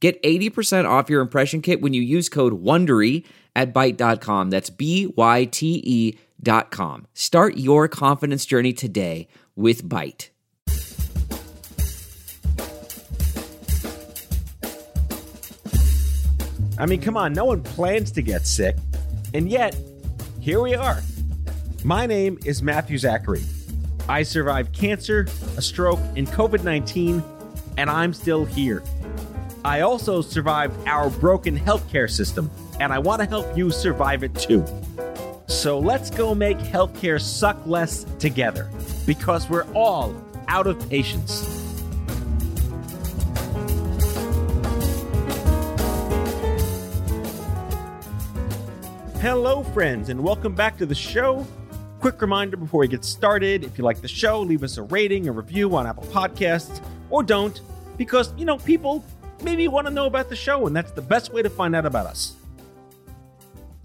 Get 80% off your impression kit when you use code WONDERY at Byte.com. That's B-Y-T-E dot com. Start your confidence journey today with Byte. I mean, come on, no one plans to get sick. And yet, here we are. My name is Matthew Zachary. I survived cancer, a stroke, and COVID 19, and I'm still here. I also survived our broken healthcare system, and I want to help you survive it too. So let's go make healthcare suck less together because we're all out of patience. Hello, friends, and welcome back to the show. Quick reminder before we get started if you like the show, leave us a rating, a review on Apple Podcasts, or don't, because, you know, people maybe you want to know about the show, and that's the best way to find out about us.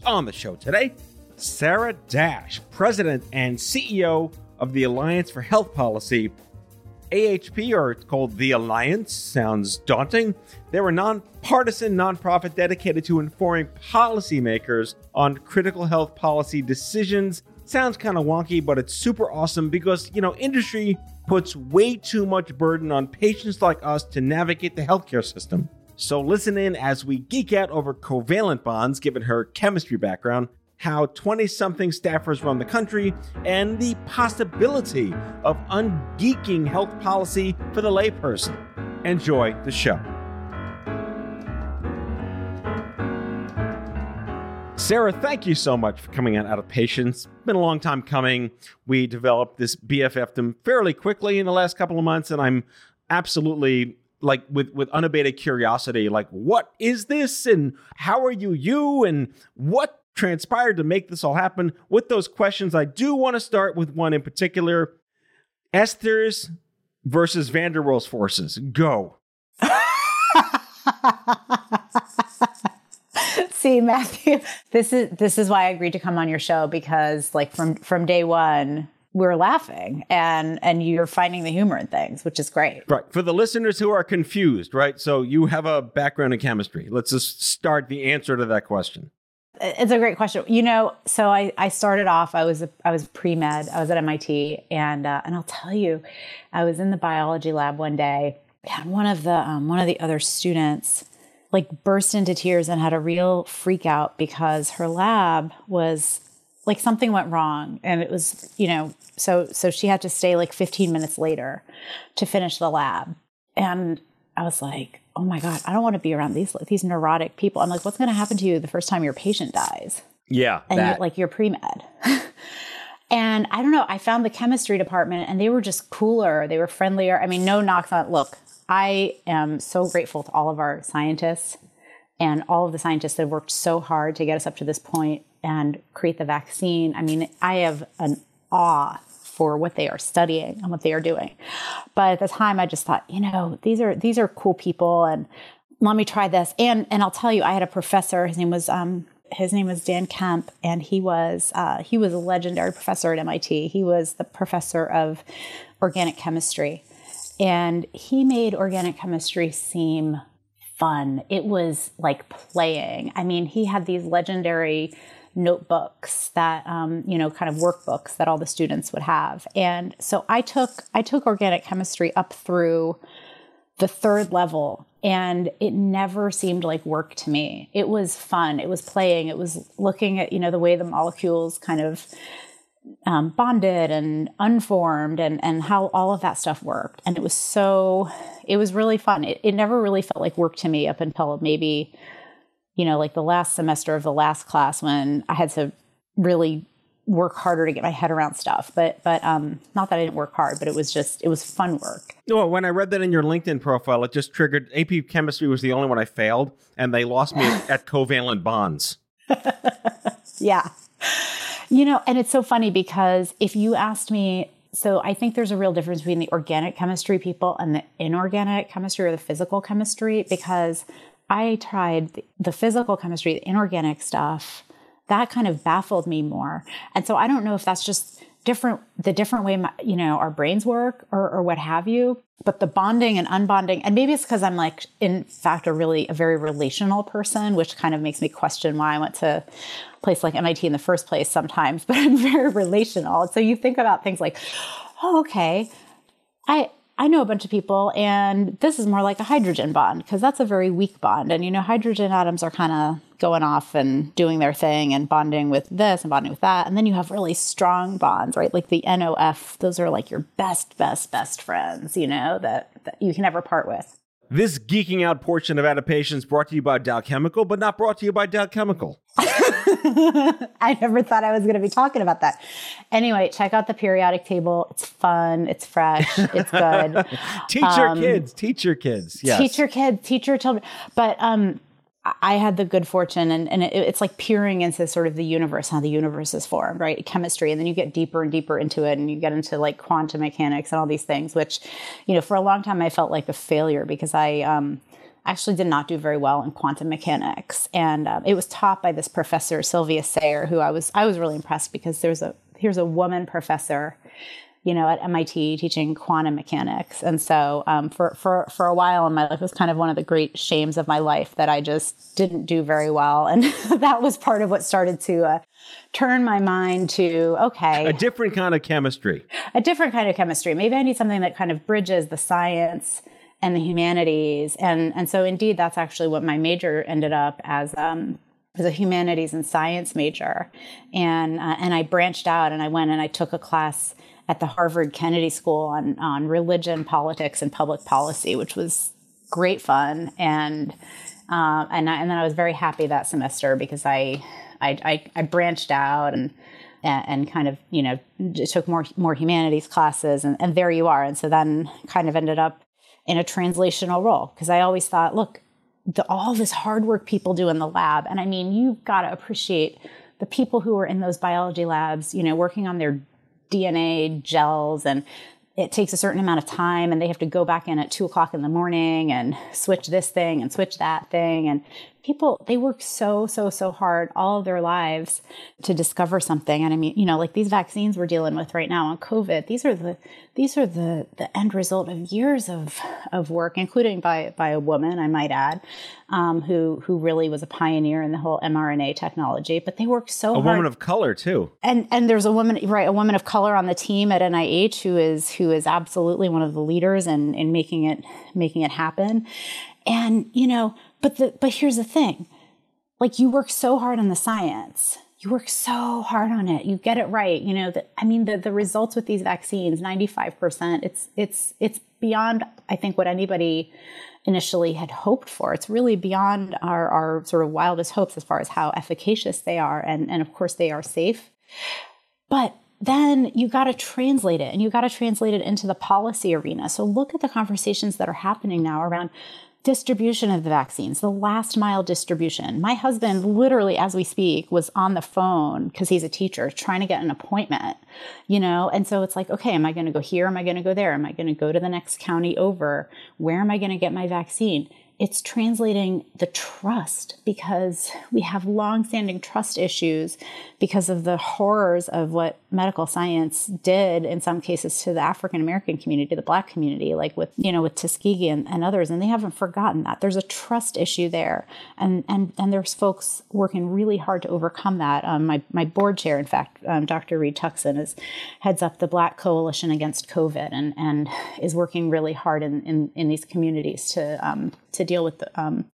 On the show today, Sarah Dash, President and CEO of the Alliance for Health Policy. AHP, or it's called the Alliance, sounds daunting. They're a nonpartisan nonprofit dedicated to informing policymakers on critical health policy decisions. Sounds kind of wonky, but it's super awesome because, you know, industry puts way too much burden on patients like us to navigate the healthcare system. So listen in as we geek out over covalent bonds, given her chemistry background, how 20 something staffers run the country, and the possibility of ungeeking health policy for the layperson. Enjoy the show. Sarah, thank you so much for coming out, out of patience. It's Been a long time coming. We developed this BFFdom fairly quickly in the last couple of months, and I'm absolutely like with with unabated curiosity like what is this? And how are you you? And what transpired to make this all happen? With those questions i do want to start with one in particular. Esther's versus van der Waals forces. Go See, Matthew, this is this is why I agreed to come on your show because like from from day one, we are laughing and and you're finding the humor in things, which is great. Right. For the listeners who are confused, right? So you have a background in chemistry. Let's just start the answer to that question. It's a great question. You know, so I, I started off. I was a, I was pre med. I was at MIT, and uh, and I'll tell you, I was in the biology lab one day, and one of the um, one of the other students like burst into tears and had a real freak out because her lab was like something went wrong. And it was you know so so she had to stay like 15 minutes later to finish the lab. And i was like oh my god i don't want to be around these these neurotic people. I'm like what's going to happen to you the first time your patient dies? Yeah and you're, like you're pre-med. And i don't know i found the chemistry department and they were just cooler. They were friendlier. I mean no knocks on look I am so grateful to all of our scientists and all of the scientists that have worked so hard to get us up to this point and create the vaccine. I mean, I have an awe for what they are studying and what they are doing. But at the time I just thought, you know, these are these are cool people and let me try this. And and I'll tell you, I had a professor, his name was um his name was Dan Kemp, and he was uh, he was a legendary professor at MIT. He was the professor of organic chemistry, and he made organic chemistry seem fun. It was like playing. I mean, he had these legendary notebooks that um, you know kind of workbooks that all the students would have and so i took i took organic chemistry up through the third level and it never seemed like work to me it was fun it was playing it was looking at you know the way the molecules kind of um, bonded and unformed and and how all of that stuff worked and it was so it was really fun it, it never really felt like work to me up until maybe you know like the last semester of the last class when i had to really work harder to get my head around stuff. But but um, not that I didn't work hard, but it was just it was fun work. Well, when I read that in your LinkedIn profile, it just triggered AP chemistry was the only one I failed, and they lost me at covalent bonds. yeah. You know, and it's so funny because if you asked me, so I think there's a real difference between the organic chemistry people and the inorganic chemistry or the physical chemistry because I tried the physical chemistry, the inorganic stuff that kind of baffled me more. And so I don't know if that's just different, the different way, my, you know, our brains work or, or what have you. But the bonding and unbonding, and maybe it's because I'm like, in fact, a really, a very relational person, which kind of makes me question why I went to place like MIT in the first place sometimes, but I'm very relational. So you think about things like, oh, okay, I, I know a bunch of people, and this is more like a hydrogen bond because that's a very weak bond. And you know, hydrogen atoms are kind of going off and doing their thing and bonding with this and bonding with that. And then you have really strong bonds, right? Like the NOF, those are like your best, best, best friends, you know, that, that you can never part with. This geeking out portion of Adaptation is brought to you by Dow Chemical, but not brought to you by Dow Chemical. I never thought I was going to be talking about that. Anyway, check out the periodic table. It's fun. It's fresh. It's good. teach um, your kids. Teach your kids. Yes. Teach your kids. Teach your children. But um, I had the good fortune, and, and it, it's like peering into sort of the universe, how the universe is formed, right? Chemistry, and then you get deeper and deeper into it, and you get into like quantum mechanics and all these things, which, you know, for a long time I felt like a failure because I um, actually did not do very well in quantum mechanics, and um, it was taught by this professor Sylvia Ceyer, who I was I was really impressed because there's a here's a woman professor you know, at MIT teaching quantum mechanics. And so um, for, for, for a while in my life, it was kind of one of the great shames of my life that I just didn't do very well. And that was part of what started to uh, turn my mind to, okay. A different kind of chemistry. A different kind of chemistry. Maybe I need something that kind of bridges the science and the humanities. And, and so indeed, that's actually what my major ended up as. Um, as a humanities and science major, and uh, and I branched out and I went and I took a class at the Harvard Kennedy School on, on religion, politics, and public policy, which was great fun. And uh, and, I, and then I was very happy that semester because I I, I, I branched out and and kind of you know took more more humanities classes and, and there you are and so then kind of ended up in a translational role because i always thought look the, all this hard work people do in the lab and i mean you've got to appreciate the people who are in those biology labs you know working on their DNA gels and it takes a certain amount of time and they have to go back in at two o'clock in the morning and switch this thing and switch that thing. And people, they work so, so, so hard all of their lives to discover something. And I mean, you know, like these vaccines we're dealing with right now on COVID, these are the, these are the, the end result of years of, of work, including by, by a woman, I might add, um, who, who really was a pioneer in the whole mRNA technology, but they work so a hard. Woman of color too. And, and there's a woman, right, a woman of color on the team at NIH who is, who is absolutely one of the leaders in, in making it, making it happen. And, you know, but the, but here's the thing. Like you work so hard on the science. You work so hard on it. You get it right you know i mean the, the results with these vaccines 95% it's it's it's beyond i think what anybody initially had hoped for. It's really beyond our, our sort of wildest hopes as far as how efficacious they are and and of course they are safe. But then you got to translate it and you got to translate it into the policy arena. So look at the conversations that are happening now around distribution of the vaccines, the last mile distribution. My husband, literally, as we speak, was on the phone because he's a teacher trying to get an appointment, you know? And so it's like, okay, am I going to go here? Am I going to go there? Am I going to go to the next county over? Where am I going to get my vaccine? It's translating the trust because we have long-standing trust issues because of the horrors of what medical science did in some cases to the African American community, the black community, like with you know with Tuskegee and, and, others, and they haven't forgotten that. There's a trust issue there, and and and there's folks working really hard to overcome that. Um, my my board chair, in fact, um, Dr. Reed Tuckson, is heads up the Black Coalition Against COVID, and and is working really hard in in, in these communities to um, to deal with the, um,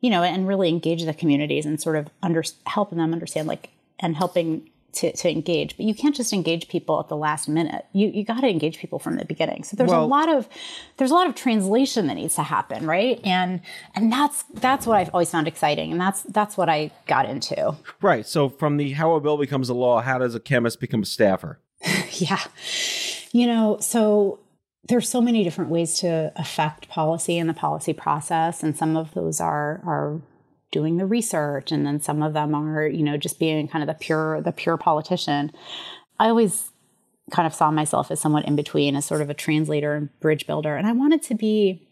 you know, and really engage the communities and sort of under helping them understand like and helping to, to engage. But you can't just engage people at the last minute. You, you got to engage people from the beginning. So there's well, a lot of there's a lot of translation that needs to happen right? And and that's that's what i've always found exciting and that's that's what i got into. Right. So from the how a bill becomes a law how does a chemist become a staffer? Yeah. You know so there's so many different ways to affect policy and the policy process and some of those are are doing the research and then some of them are you know just being kind of the pure the pure politician i always kind of saw myself as somewhat in between as sort of a translator and bridge builder and i wanted to be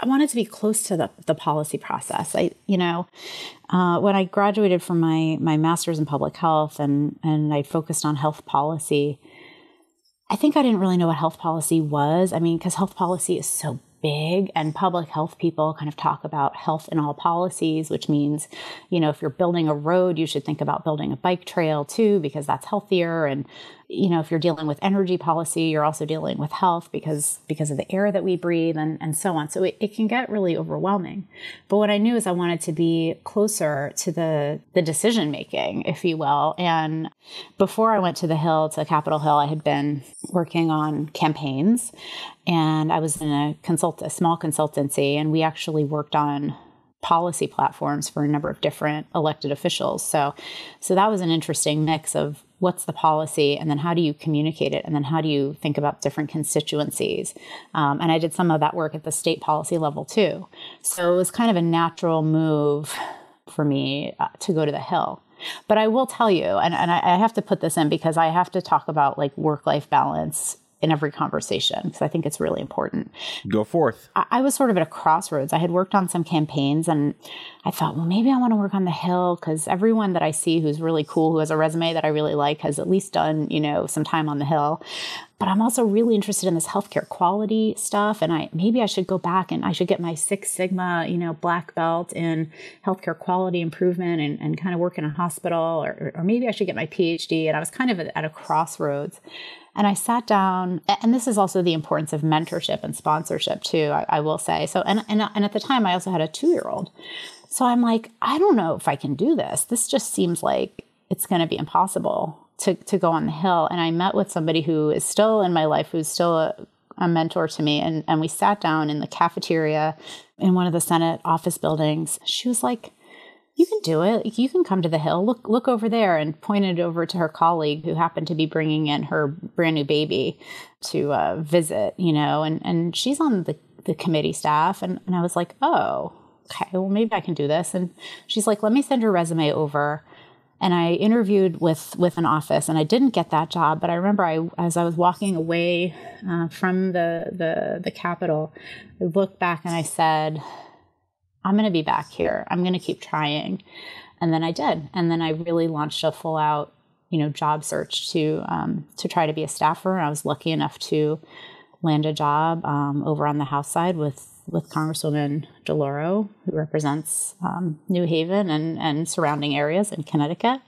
I wanted to be close to the, the policy process. I, you know, uh, when I graduated from my my master's in public health and and I focused on health policy, I think I didn't really know what health policy was. I mean, because health policy is so big and public health people kind of talk about health in all policies which means you know if you're building a road you should think about building a bike trail too because that's healthier. And you know if you're dealing with energy policy you're also dealing with health because because of the air that we breathe and, and so on. So it, it can get really overwhelming. But what i knew is i wanted to be closer to the the decision making if you will. And before i went to the hill to capitol hill i had been working on campaigns and i was in a consult a small consultancy and we actually worked on policy platforms for a number of different elected officials. So, so that was an interesting mix of what's the policy and then how do you communicate it and then how do you think about different constituencies? Um, and i did some of that work at the state policy level too. So it was kind of a natural move for me uh, to go to the hill. But i will tell you and, and I, I have to put this in because i have to talk about like work-life balance in every conversation because I think it's really important. Go forth. I, I, was sort of at a crossroads. I had worked on some campaigns and I thought, well, maybe I want to work on the Hill because everyone that I see who's really cool, who has a resume that I really like, has at least done, you know, some time on the Hill. But I'm also really interested in this healthcare quality stuff. And I maybe I should go back and I should get my Six Sigma, you know, black belt in healthcare quality improvement and, and kind of work in a hospital, or, or maybe I should get my PhD. And I was kind of at a crossroads. And I sat down, and this is also the importance of mentorship and sponsorship too. I, I will say so. And, and and at the time, I also had a two year old, so I'm like, I don't know if I can do this. This just seems like it's going to be impossible to to go on the hill. And I met with somebody who is still in my life, who's still a, a mentor to me, and and we sat down in the cafeteria in one of the Senate office buildings. She was like, you can do it. You can come to the hill. Look, look over there, and pointed over to her colleague who happened to be bringing in her brand new baby to uh, visit. You know, and and she's on the the committee staff, and and I was like, oh, okay, well maybe I can do this. And she's like, let me send your resume over. And I interviewed with with an office, and I didn't get that job. But I remember, I as I was walking away uh, from the the the Capitol, I looked back and I said I'm going to be back here. I'm going to keep trying. And then I did. And then I really launched a full out, you know, job search to um, to try to be a staffer. I was lucky enough to land a job um, over on the House side with with Congresswoman DeLauro, who represents um, New Haven and, and surrounding areas in Connecticut.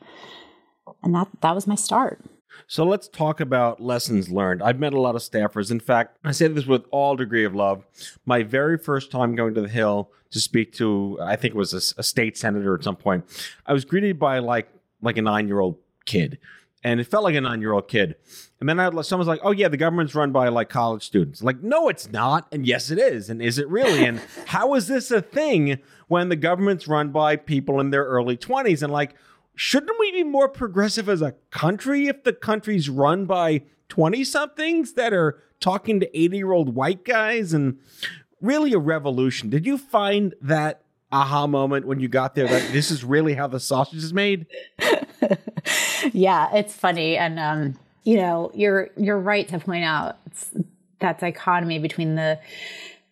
And that that was my start. So let's talk about lessons learned. I've met a lot of staffers. In fact, I say this with all degree of love. My very first time going to the Hill to speak to, I think it was a, a state senator at some point, I was greeted by like like a nine year old kid, and it felt like a nine year old kid. And then I, someone's like, "Oh yeah, the government's run by like college students." Like, no, it's not, and yes, it is, and is it really? and how is this a thing when the government's run by people in their early twenties? And like, shouldn't we be more progressive as a country if the country's run by 20 somethings that are talking to 80 year old white guys and really a revolution? Did you find that aha moment when you got there that this is really how the sausage is made? yeah, it's funny. And, um, you know, you're, you're right to point out that dichotomy between the,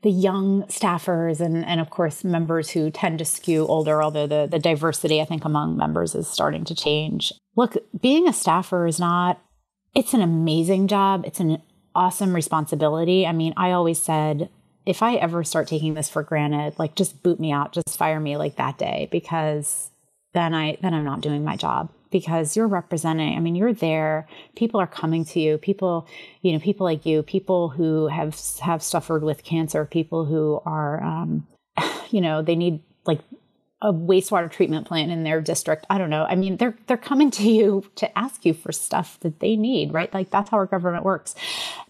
the young staffers and, and of course members who tend to skew older, although the, the diversity I think among members is starting to change. Look, being a staffer is not, it's an amazing job. It's an awesome responsibility. I mean, I always said, if I ever start taking this for granted, like just boot me out, just fire me like that day because then I then I'm not doing my job because you're representing i mean you're there people are coming to you people you know people like you people who have have suffered with cancer people who are um, you know they need like a wastewater treatment plant in their district. I don't know. I mean, they're they're coming to you to ask you for stuff that they need, right? Like that's how our government works.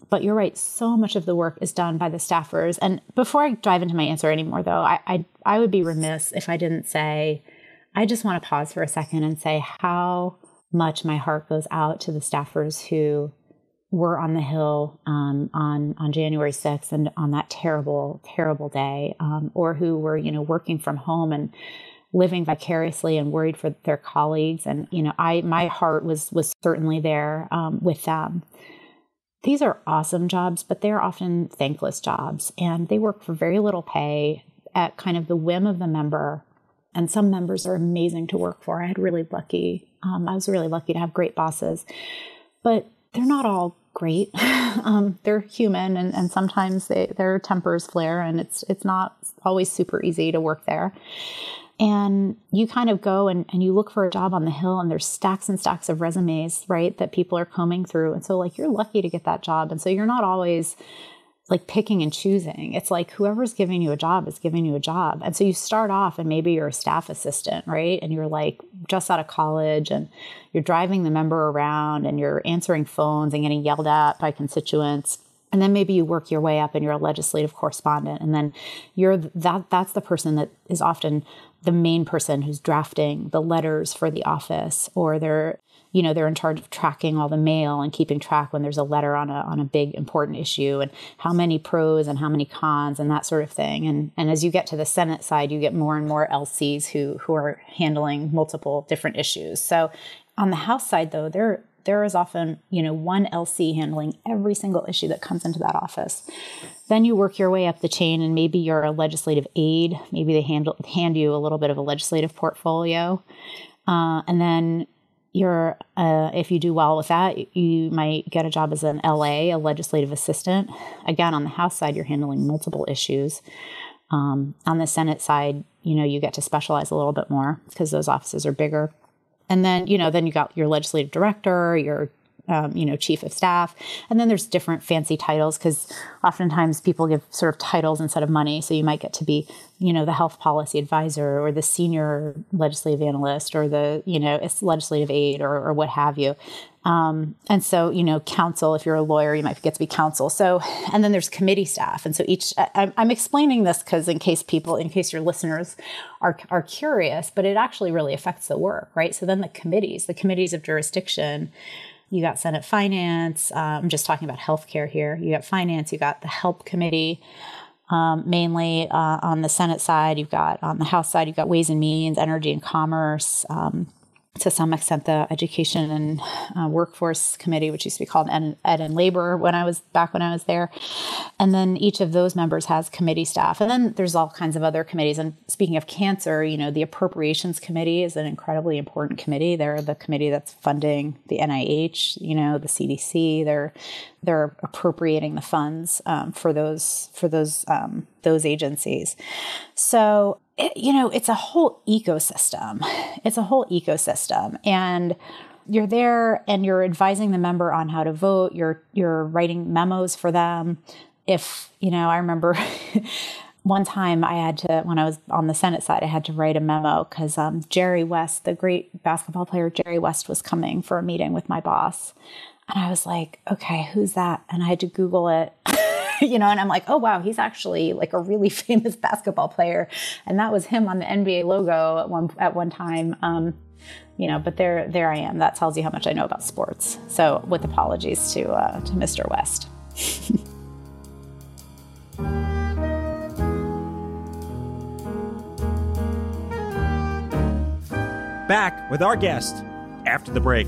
But you're right. So much of the work is done by the staffers. And before I dive into my answer anymore, though, I I, I would be remiss if I didn't say, I just want to pause for a second and say how much my heart goes out to the staffers who were on the Hill um, on on January 6th and on that terrible, terrible day, um, or who were you know working from home and living vicariously and worried for their colleagues. And you know, I my heart was was certainly there um, with them. These are awesome jobs, but they're often thankless jobs, and they work for very little pay at kind of the whim of the member. And some members are amazing to work for. I had really lucky. Um, I was really lucky to have great bosses, but they're not all great. um, they're human, and, and sometimes they, their tempers flare, and it's it's not always super easy to work there. And you kind of go and, and you look for a job on the hill, and there's stacks and stacks of resumes, right, that people are combing through. And so, like, you're lucky to get that job. And so, you're not always like picking and choosing. It's like whoever's giving you a job is giving you a job. And so you start off and maybe you're a staff assistant, right? And you're like just out of college and you're driving the member around and you're answering phones and getting yelled at by constituents. And then maybe you work your way up and you're a legislative correspondent. And then you're that that's the person that is often the main person who's drafting the letters for the office or they're you know they're in charge of tracking all the mail and keeping track when there's a letter on a on a big important issue and how many pros and how many cons and that sort of thing and and as you get to the senate side you get more and more lcs who who are handling multiple different issues so on the house side though there there is often you know one lc handling every single issue that comes into that office. Then you work your way up the chain and maybe you're a legislative aide. Maybe they handle hand you a little bit of a legislative portfolio. Uh, and then you're uh, if you do well with that you might get a job as an la a legislative assistant. Again on the house side you're handling multiple issues. Um, on the senate side you know you get to specialize a little bit more because those offices are bigger and then you know then you got your legislative director your um, you know, chief of staff. And then there's different fancy titles because oftentimes people give sort of titles instead of money. So you might get to be, you know, the health policy advisor or the senior legislative analyst or the, you know, legislative aide or, or what have you. Um, and so, you know, counsel, if you're a lawyer, you might get to be counsel. So, and then there's committee staff. And so each, I, I'm explaining this because in case people, in case your listeners are, are curious, but it actually really affects the work, right? So then the committees, the committees of jurisdiction, you got Senate Finance. Uh, I'm just talking about healthcare here. You got Finance. You got the Help Committee. Um, mainly uh, on the Senate side, you've got on the House side, you've got Ways and Means, Energy and Commerce, um, to some extent the education and uh, workforce committee which used to be called ed, ed, and labor when i was back when i was there. And then each of those members has committee staff. And then there's all kinds of other committees. And speaking of cancer you know the appropriations committee is an incredibly important committee. They're the committee that's funding the nih you know the cdc they're they're appropriating the funds um, for those for those um, those agencies. So it, you know, it's a whole ecosystem. It's a whole ecosystem. And you're there and you're advising the member on how to vote. You're you're writing memos for them. If, you know, I remember one time I had to, when I was on the Senate side, I had to write a memo because um, Jerry West, the great basketball player Jerry West, was coming for a meeting with my boss. And I was like, okay, who's that? And I had to Google it. you know, and I'm like, oh wow, he's actually like a really famous basketball player, and that was him on the NBA logo at one at one time. Um, you know, but there there I am. That tells you how much I know about sports. So, with apologies to uh, to Mr. West. Back with our guest after the break.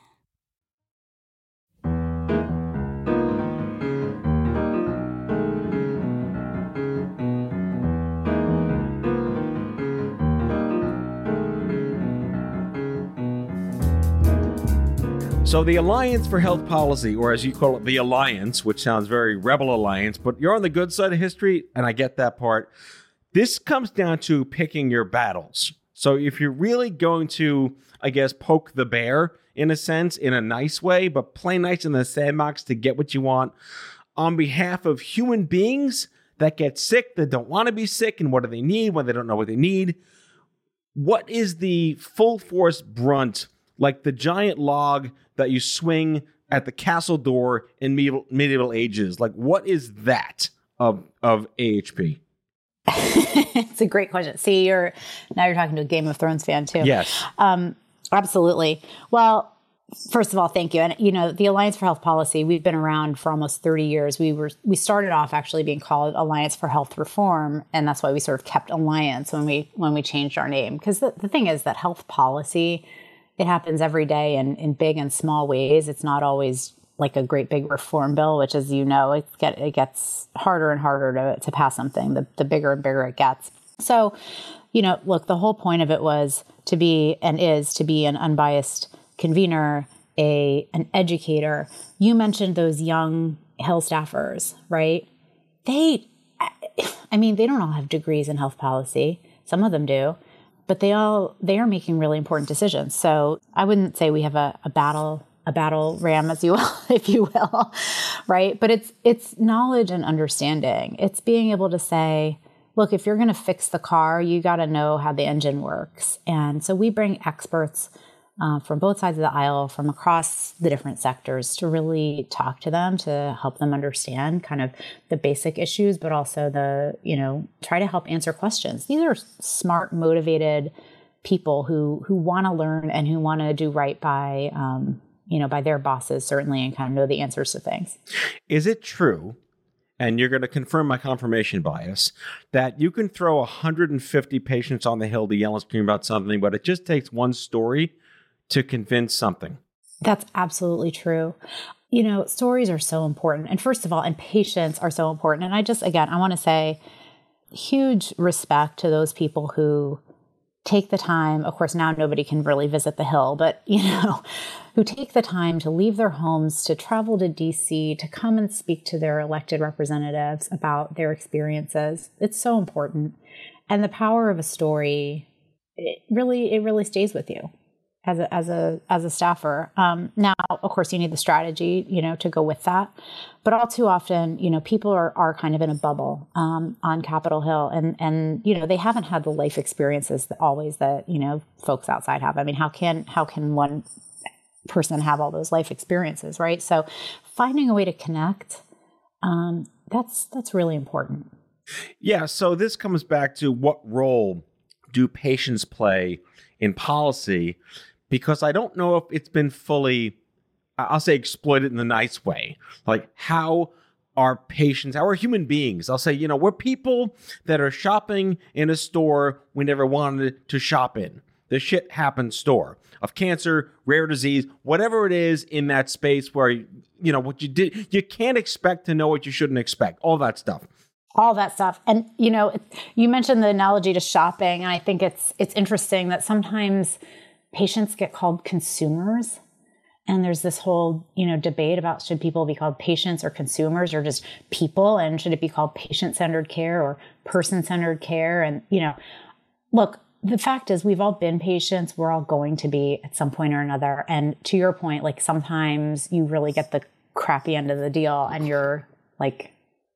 So, the Alliance for Health Policy, or as you call it, the Alliance, which sounds very rebel alliance, but you're on the good side of history, and I get that part. This comes down to picking your battles. So, if you're really going to, I guess, poke the bear in a sense, in a nice way, but play nice in the sandbox to get what you want on behalf of human beings that get sick, that don't want to be sick, and what do they need when they don't know what they need? What is the full force brunt, like the giant log that you swing at the castle door in medieval, medieval ages? Like, what is that of of AHP? it's a great question. See, you're now you're talking to a Game of Thrones fan too. Yes. Um, absolutely. Well, first of all, thank you. And you know, the Alliance for Health Policy, we've been around for almost 30 years. We were we started off actually being called Alliance for Health Reform, and that's why we sort of kept Alliance when we when we changed our name. Because the, the thing is that health policy, it happens every day in, in big and small ways. It's not always like a great big reform bill, which as you know, it get it gets harder and harder to, to pass something, the, the bigger and bigger it gets. So, you know, look, the whole point of it was to be and is to be an unbiased convener, a an educator. You mentioned those young Hill staffers, right? They I mean, they don't all have degrees in health policy. Some of them do, but they all they are making really important decisions. So I wouldn't say we have a, a battle a battle ram as you will if you will right? But it's it's knowledge and understanding. It's being able to say look if you're going to fix the car you got to know how the engine works. And so we bring experts uh, from both sides of the aisle from across the different sectors to really talk to them to help them understand kind of the basic issues but also the you know try to help answer questions these are smart motivated people who who want to learn and who want to do right by um, you know, by their bosses certainly and kind of know the answers to things. Is it true, and you're going to confirm my confirmation bias, that you can throw 150 patients on the hill to yell and scream about something, but it just takes one story to convince something? That's absolutely true. You know, stories are so important. And first of all, and patients are so important. And I just, again, I want to say huge respect to those people who take the time of course now nobody can really visit the hill but you know who take the time to leave their homes to travel to DC to come and speak to their elected representatives about their experiences it's so important and the power of a story it really it really stays with you as a as a as a staffer. Um, now, of course, you need the strategy, you know, to go with that. But all too often, you know, people are are kind of in a bubble um, on Capitol Hill, and and you know they haven't had the life experiences that always that you know folks outside have. I mean, how can how can one person have all those life experiences, right? So, finding a way to connect, um, that's that's really important. Yeah. So this comes back to what role do patients play in policy? because I don't know if it's been fully, I'll say, exploited in the nice way. Like, how are patients, how are human beings? I'll say, you know, we're people that are shopping in a store we never wanted to shop in. The shit happens store of cancer, rare disease, whatever it is in that space where, you know, what you did, you can't expect to know what you shouldn't expect, all that stuff. All that stuff. And you know, you mentioned the analogy to shopping, and I think it's it's interesting that sometimes patients get called consumers. And there's this whole, you know, debate about should people be called patients or consumers or just people and should it be called patient-centered care or person-centered care and, you know, look, the fact is we've all been patients, we're all going to be at some point or another. And to your point, like sometimes you really get the crappy end of the deal and you're like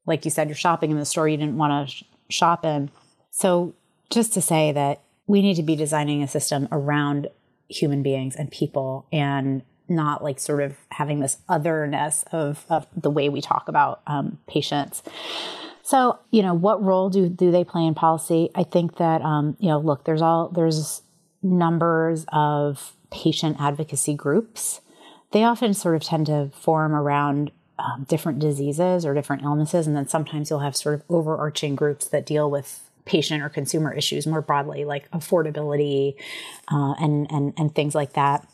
like you said, you're shopping in the store you didn't want to sh- shop in. So, just to say that we need to be designing a system around human beings and people and not like sort of having this otherness of, of the way we talk about um, patients. So, you know, what role do, do they play in policy? I think that, um, you know, look, there's all, there's numbers of patient advocacy groups. They often sort of tend to form around um, different diseases or different illnesses. And then sometimes you'll have sort of overarching groups that deal with patient or consumer issues more broadly, like affordability uh, and, and, and things like that.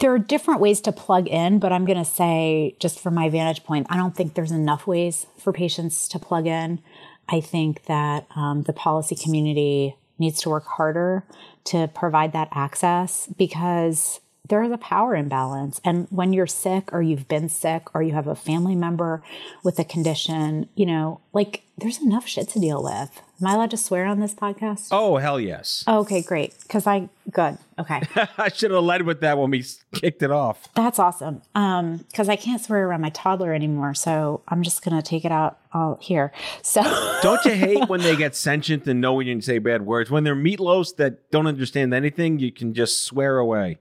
There are different ways to plug in, but I'm going to say, just from my vantage point, I don't think there's enough ways for patients to plug in. I think that um, the policy community needs to work harder to provide that access because there is a power imbalance. And when you're sick or you've been sick or you have a family member with a condition, you know, like there's enough shit to deal with. Am I allowed to swear on this podcast? Oh, hell yes. Okay, great. Because I, good. Okay. I should have led with that when we kicked it off. That's awesome. Um, because I can't swear around my toddler anymore. So I'm just going to take it out all here. So don't you hate when they get sentient and know when you can say bad words? When they're meatloafs that don't understand anything, you can just swear away.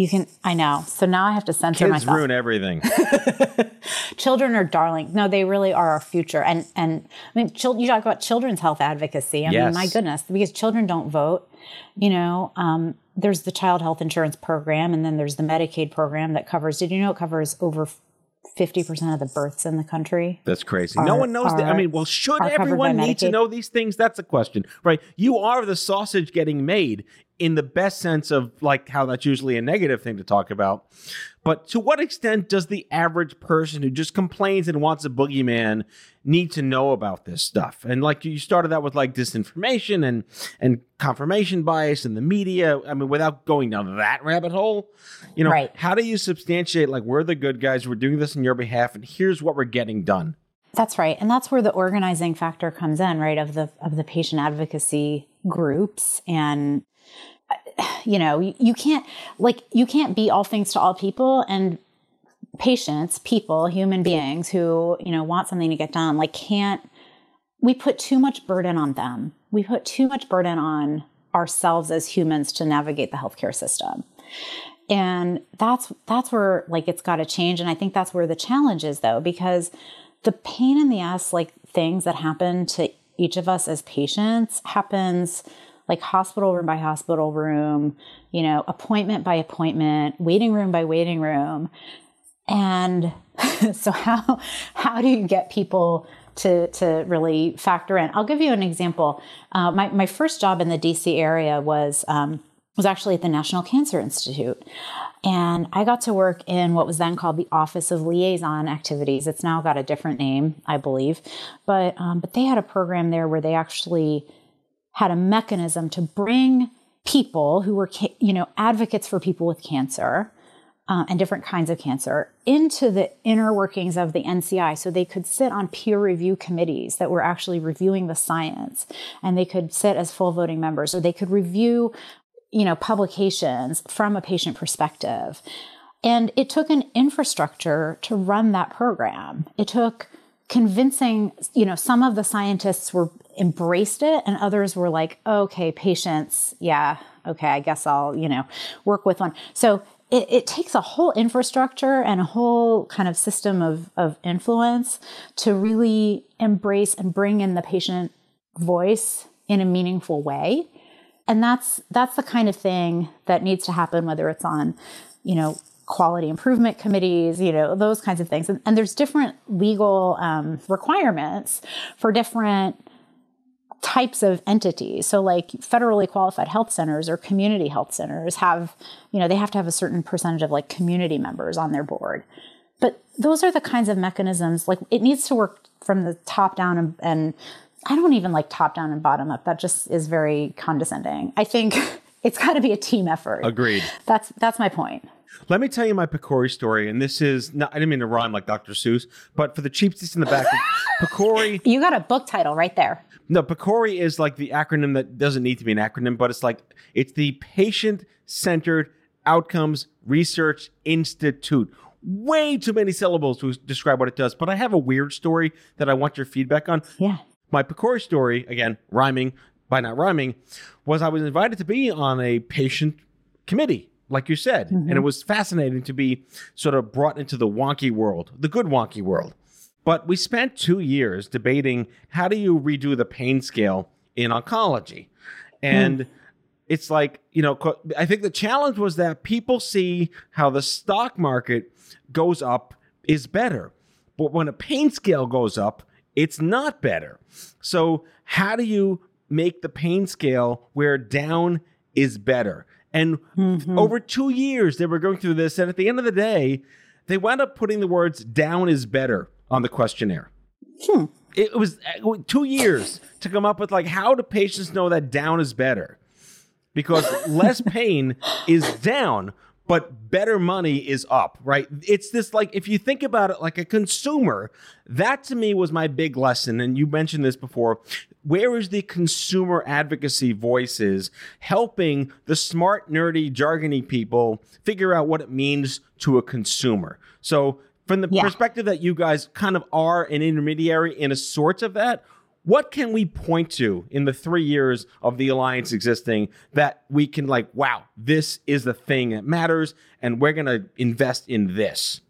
You can, I know. So now I have to censor Kids myself. ruin everything. children are darling. No, they really are our future. And and I mean, you talk about children's health advocacy. I Yes. mean, my goodness, because children don't vote. You know, um, there's the child health insurance program, and then there's the Medicaid program that covers. Did you know it covers over fifty percent of the births in the country? That's crazy. no one knows that. I mean, well, should everyone need to know these things? That's a question, right? You are the sausage getting made in the best sense of like how that's usually a negative thing to talk about. But to what extent does the average person who just complains and wants a boogeyman need to know about this stuff? And like you started out with like disinformation and and confirmation bias in the media. I mean, without going down that rabbit hole, you know, Right. how do you substantiate like we're the good guys, we're doing this on your behalf, and here's what we're getting done? That's right. And that's where the organizing factor comes in, right? Of the of the patient advocacy groups and you know, you, you can't like you can't be all things to all people and patients, people, human beings who, you know, want something to get done, like can't we put too much burden on them. We put too much burden on ourselves as humans to navigate the healthcare system. And that's that's where like it's got to change and I think that's where the challenge is though because the pain in the ass like things that happen to each of us as patients happens like hospital room by hospital room, you know, appointment by appointment, waiting room by waiting room. And so how how do you get people to to really factor in? I'll give you an example. Uh, my my first job in the DC area was um, was actually at the National Cancer Institute, and I got to work in what was then called the Office of Liaison Activities. It's now got a different name, I believe, but um, but they had a program there where they actually had a mechanism to bring people who were you know advocates for people with cancer uh, and different kinds of cancer into the inner workings of the NCI so they could sit on peer review committees that were actually reviewing the science and they could sit as full voting members or they could review you know publications from a patient perspective. And it took an infrastructure to run that program. It took convincing you know some of the scientists were embraced it and others were like okay patients yeah okay i guess i'll you know work with one. So it, it takes a whole infrastructure and a whole kind of system of, of influence to really embrace and bring in the patient voice in a meaningful way. And that's that's the kind of thing that needs to happen whether it's on you know quality improvement committees you know those kinds of things. And, and there's different legal um, requirements for different types of entities so like federally qualified health centers or community health centers have you know they have to have a certain percentage of like community members on their board but those are the kinds of mechanisms like it needs to work from the top down and, and I don't even like top down and bottom up. That just is very condescending. I think it's got to be a team effort. Agreed. That's that's my point. Let me tell you my PCORI story, and this is not, I didn't mean to rhyme like Dr. Seuss, but for the cheapest in the back, PCORI. You got a book title right there. No, PCORI is like the acronym that doesn't need to be an acronym, but it's like it's the patient centered outcomes research institute. Way too many syllables to describe what it does, but I have a weird story that I want your feedback on. Yeah. My PCORI story, again, rhyming by not rhyming, was I was invited to be on a patient committee, like you said. And it mm-hmm. was fascinating to be sort of brought into the wonky world, the good wonky world. But we spent two years debating how do you redo the pain scale in oncology? And hmm. it's like, you know, I think the challenge was that people see how the stock market goes up is better. But when a pain scale goes up, it's not better. So, how do you make the pain scale where down is better? And over two years, they were going through this. And at the end of the day, they wound up putting the words down is better on the questionnaire. It was uh, two years to come up with like, how do patients know that down is better? Because less pain is down, but better money is up, right? It's this like, if you think about it like a consumer, that to me was my big lesson. And you mentioned this before. Where is the consumer advocacy voices helping the smart, nerdy, jargony people figure out what it means to a consumer? So, from the Yeah. perspective that you guys kind of are an intermediary in a sort of that, what can we point to in the three years of the alliance existing that we can like, wow, this is the thing that matters, and we're gonna invest in this?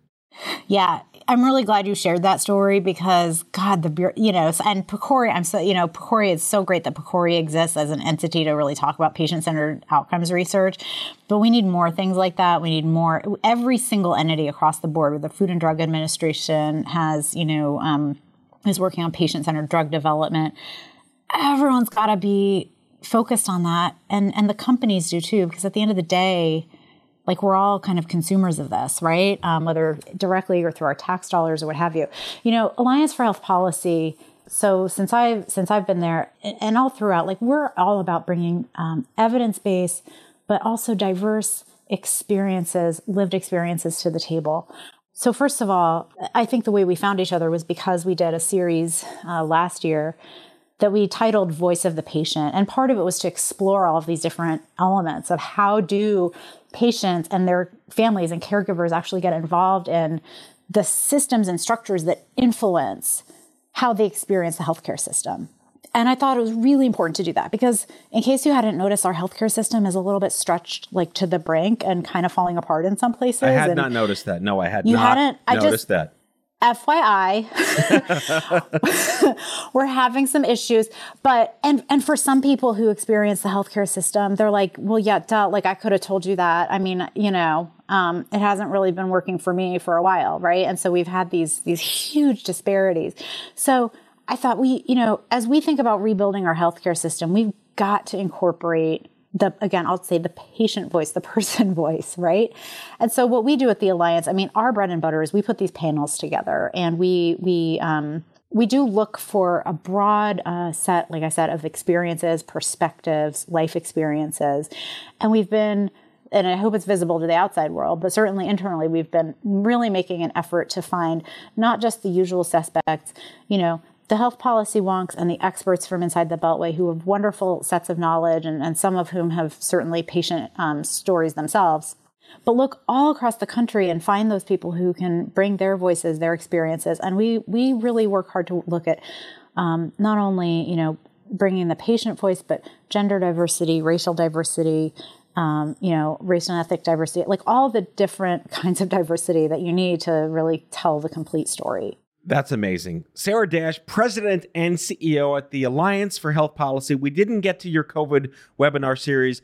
Yeah, I'm really glad you shared that story because God, the you know, and PCORI, I'm so you know, PCORI is so great that PCORI exists as an entity to really talk about patient-centered outcomes research. But we need more things like that. We need more. Every single entity across the board, with the Food and Drug Administration has, you know, um, is working on patient-centered drug development. Everyone's got to be focused on that, and and the companies do too, because at the end of the day like we're all kind of consumers of this, right? Um, whether directly or through our tax dollars or what have you. You know, Alliance for Health Policy. So since I've since I've been there, and all throughout, like we're all about bringing um, evidence based, but also diverse experiences, lived experiences to the table. So first of all, I think the way we found each other was because we did a series uh, last year that we titled voice of the patient. And part of it was to explore all of these different elements of how do patients and their families and caregivers actually get involved in the systems and structures that influence how they experience the healthcare system and i thought it was really important to do that because in case you hadn't noticed our healthcare system is a little bit stretched like to the brink and kind of falling apart in some places I had and not noticed that. No, I had You not hadn't? I noticed just- that. FYI, we're having some issues. But and and for some people who experience the healthcare system, they're like, well, yeah, duh, like I could have told you that. I mean, you know, um, it hasn't really been working for me for a while, right? And so we've had these these huge disparities. So I thought we, you know, as we think about rebuilding our healthcare system, we've got to incorporate the again i'll say the patient voice the person voice right? And so what we do at the alliance i mean our bread and butter is we put these panels together and we we um we do look for a broad uh, set like i said of experiences perspectives life experiences. And we've been and I hope it's visible to the outside world, but certainly internally, we've been really making an effort to find not just the usual suspects, you know, the health policy wonks and the experts from inside the Beltway who have wonderful sets of knowledge and, and some of whom have certainly patient um, stories themselves. But look all across the country and find those people who can bring their voices, their experiences. And we, we really work hard to look at um, not only, you know, bringing the patient voice, but gender diversity, racial diversity, um, you know, race and ethnic diversity, like all the different kinds of diversity that you need to really tell the complete story. That's amazing. Sarah Dash, President and CEO at the Alliance for Health Policy. We didn't get to your COVID webinar series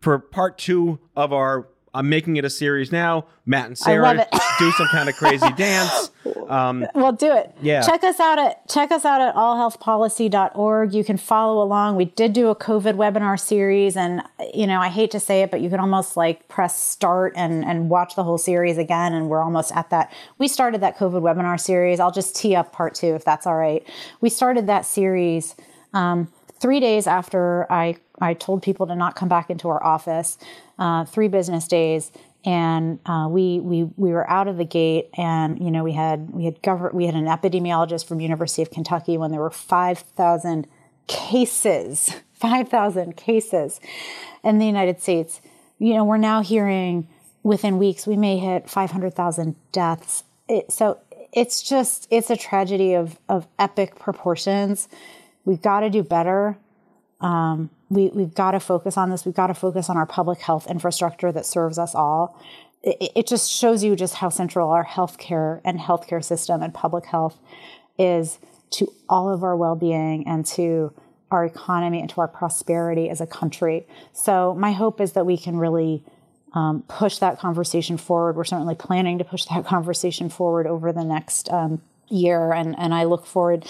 for part two of our I'm making it a series now. Matt and Sarah do some kind of crazy dance. Um, Well, do it. Yeah. Check us out at check us out at allhealthpolicy.org. You can follow along. We did do a COVID webinar series, and you know I hate to say it, but you can almost like press start and and watch the whole series again. And we're almost at that. We started that COVID webinar series. I'll just tee up part two if that's all right. We started that series um, three days after I I told people to not come back into our office. Uh, three business days and uh, we we we were out of the gate, and you know we had we had gover- we had an epidemiologist from University of Kentucky when there were five thousand cases, five thousand cases in the United States. You know we're now hearing within weeks we may hit five hundred thousand deaths. It, so it's just it's a tragedy of of epic proportions. We've got to do better. Um, we, we've got to focus on this. We've got to focus on our public health infrastructure that serves us all. It, it just shows you just how central our healthcare and healthcare system and public health is to all of our well-being and to our economy and to our prosperity as a country. So my hope is that we can really um, push that conversation forward. We're certainly planning to push that conversation forward over the next um, year, and and I look forward.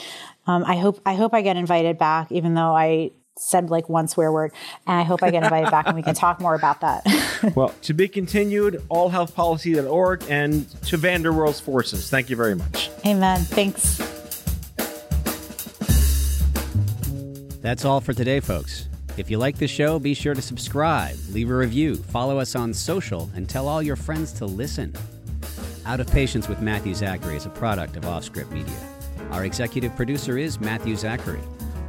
Um, I hope I hope I get invited back, even though I said like one swear word, and I hope I get invited back and we can talk more about that. well, to be continued, allhealthpolicy.org and to Vanderworld's forces. Thank you very much. Amen. Thanks. That's all for today, folks. If you like the show, be sure to subscribe, leave a review, follow us on social, and tell all your friends to listen. Out of Patience with Matthew Zachary is a product of Offscript Media. Our executive producer is Matthew Zachary.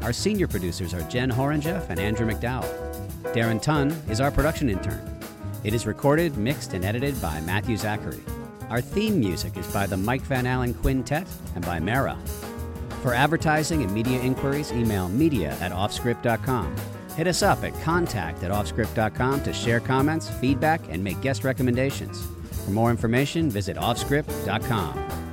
Our senior producers are Jen Horangeff and Andrew McDowell. Darren Tunn is our production intern. It is recorded, mixed, and edited by Matthew Zachary. Our theme music is by the Mike Van Allen Quintet and by Mara. For advertising and media inquiries, email media at offscript.com. Hit us up at contact at offscript.com to share comments, feedback, and make guest recommendations. For more information, visit offscript.com.